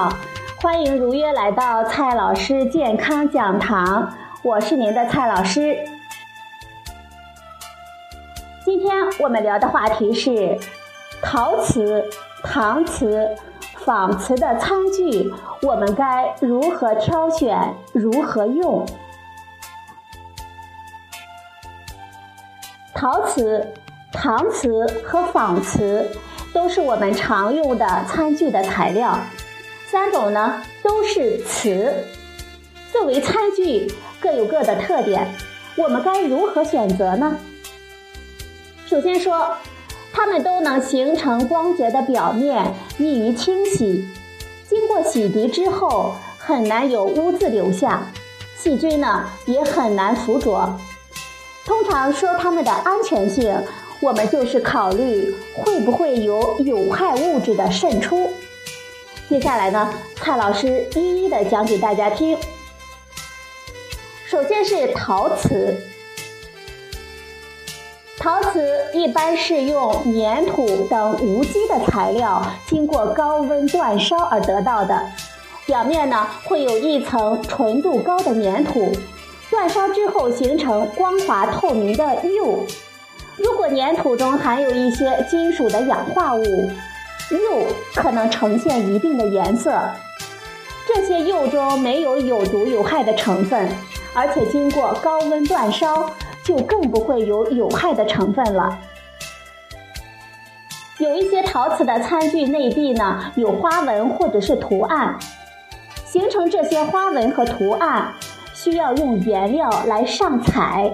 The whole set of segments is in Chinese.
好欢迎如约来到蔡老师健康讲堂，我是您的蔡老师。今天我们聊的话题是陶瓷、搪瓷、仿瓷的餐具，我们该如何挑选、如何用？陶瓷、搪瓷和仿瓷都是我们常用的餐具的材料，三种呢都是瓷。作为餐具，各有各的特点，我们该如何选择呢？首先说，它们都能形成光洁的表面，易于清洗。经过洗涤之后，很难有污渍留下，细菌呢也很难附着。通常说它们的安全性，我们就是考虑会不会有有害物质的渗出。接下来呢，蔡老师一一的讲给大家听。首先是陶瓷。陶瓷一般是用粘土等无机的材料，经过高温煅烧而得到的，表面呢会有一层纯度高的粘土，煅烧之后形成光滑透明的釉。如果粘土中含有一些金属的氧化物，釉可能呈现一定的颜色。这些釉中没有有毒有害的成分，而且经过高温煅烧。就更不会有有害的成分了。有一些陶瓷的餐具内壁呢有花纹或者是图案，形成这些花纹和图案需要用颜料来上彩。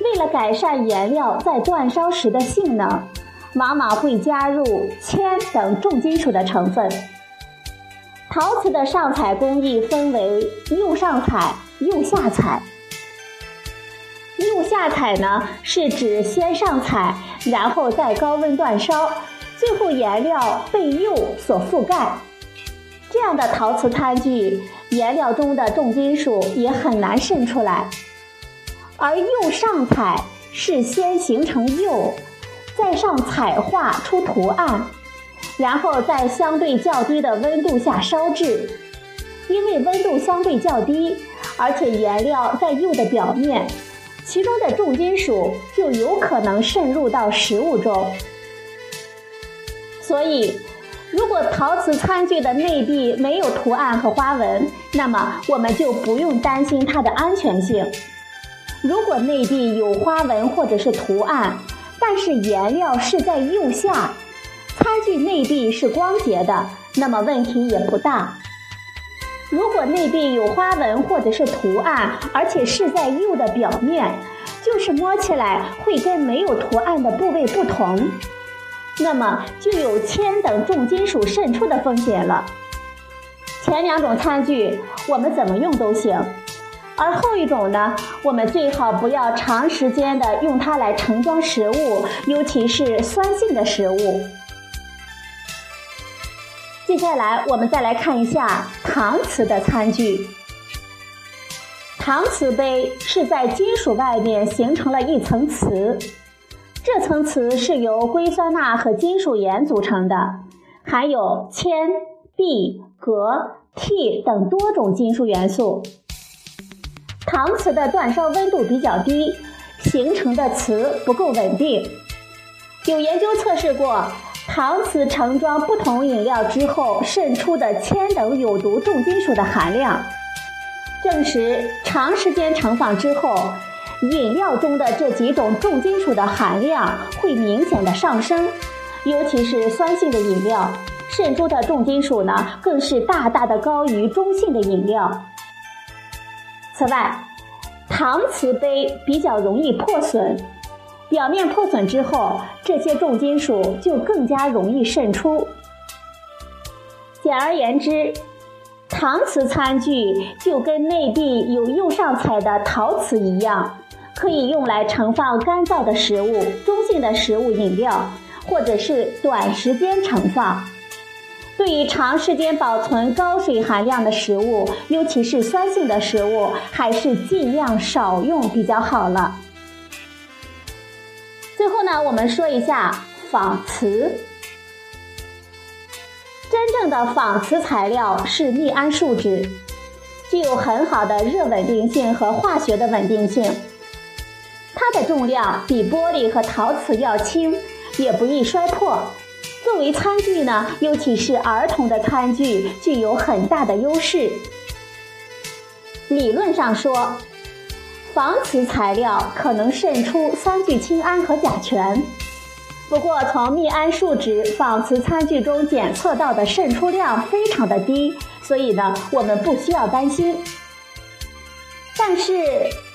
为了改善颜料在煅烧时的性能，往往会加入铅等重金属的成分。陶瓷的上彩工艺分为釉上彩、釉下彩。釉下彩呢，是指先上彩，然后再高温煅烧，最后颜料被釉所覆盖。这样的陶瓷餐具，颜料中的重金属也很难渗出来。而釉上彩是先形成釉，再上彩画出图案，然后在相对较低的温度下烧制。因为温度相对较低，而且颜料在釉的表面。其中的重金属就有可能渗入到食物中，所以，如果陶瓷餐具的内壁没有图案和花纹，那么我们就不用担心它的安全性。如果内壁有花纹或者是图案，但是颜料是在釉下，餐具内壁是光洁的，那么问题也不大。如果内壁有花纹或者是图案，而且是在釉的表面，就是摸起来会跟没有图案的部位不同，那么就有铅等重金属渗出的风险了。前两种餐具我们怎么用都行，而后一种呢，我们最好不要长时间的用它来盛装食物，尤其是酸性的食物。接下来，我们再来看一下搪瓷的餐具。搪瓷杯是在金属外面形成了一层瓷，这层瓷是由硅酸钠和金属盐组成的，含有铅、铋、镉、锑等多种金属元素。搪瓷的煅烧温度比较低，形成的瓷不够稳定。有研究测试过。搪瓷盛装不同饮料之后渗出的铅等有毒重金属的含量，证实长时间盛放之后，饮料中的这几种重金属的含量会明显的上升，尤其是酸性的饮料渗出的重金属呢，更是大大的高于中性的饮料。此外，搪瓷杯比较容易破损。表面破损之后，这些重金属就更加容易渗出。简而言之，搪瓷餐具就跟内壁有釉上彩的陶瓷一样，可以用来盛放干燥的食物、中性的食物、饮料，或者是短时间盛放。对于长时间保存高水含量的食物，尤其是酸性的食物，还是尽量少用比较好了。最后呢，我们说一下仿瓷。真正的仿瓷材料是密胺树脂，具有很好的热稳定性和化学的稳定性。它的重量比玻璃和陶瓷要轻，也不易摔破。作为餐具呢，尤其是儿童的餐具，具有很大的优势。理论上说，仿瓷材料可能渗出三聚氰胺和甲醛。不过，从密胺树脂仿瓷餐具中检测到的渗出量非常的低，所以呢，我们不需要担心。但是。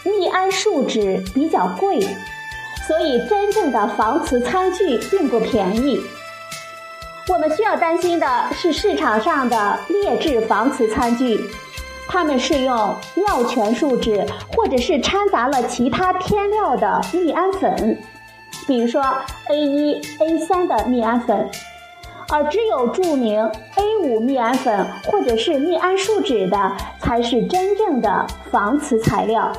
密胺树脂比较贵，所以真正的仿瓷餐具并不便宜。我们需要担心的是市场上的劣质防瓷餐具，它们是用药醛树脂或者是掺杂了其他添料的密胺粉，比如说 A 一、A 三的密胺粉。而只有注明 A 五密胺粉或者是密胺树脂的，才是真正的防瓷材料。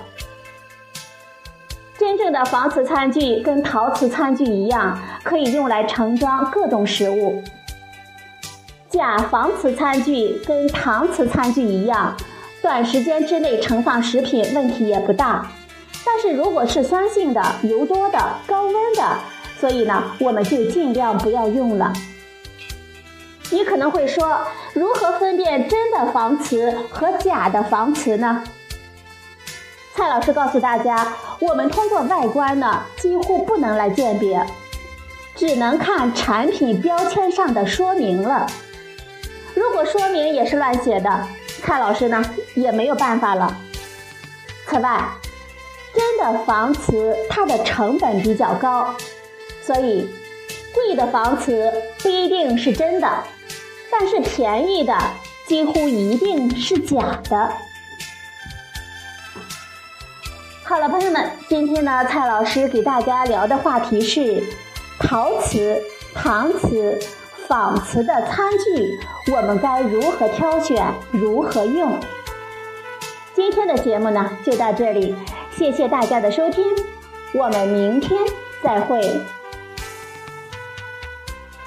真正的仿瓷餐具跟陶瓷餐具一样，可以用来盛装各种食物。假仿瓷餐具跟搪瓷餐具一样，短时间之内盛放食品问题也不大。但是如果是酸性的、油多的、高温的，所以呢，我们就尽量不要用了。你可能会说，如何分辨真的仿瓷和假的仿瓷呢？蔡老师告诉大家，我们通过外观呢，几乎不能来鉴别，只能看产品标签上的说明了。如果说明也是乱写的，蔡老师呢也没有办法了。此外，真的仿瓷它的成本比较高，所以贵的仿瓷不一定是真的，但是便宜的几乎一定是假的。好了，朋友们，今天呢，蔡老师给大家聊的话题是陶瓷、搪瓷、仿瓷的餐具，我们该如何挑选，如何用？今天的节目呢，就到这里，谢谢大家的收听，我们明天再会。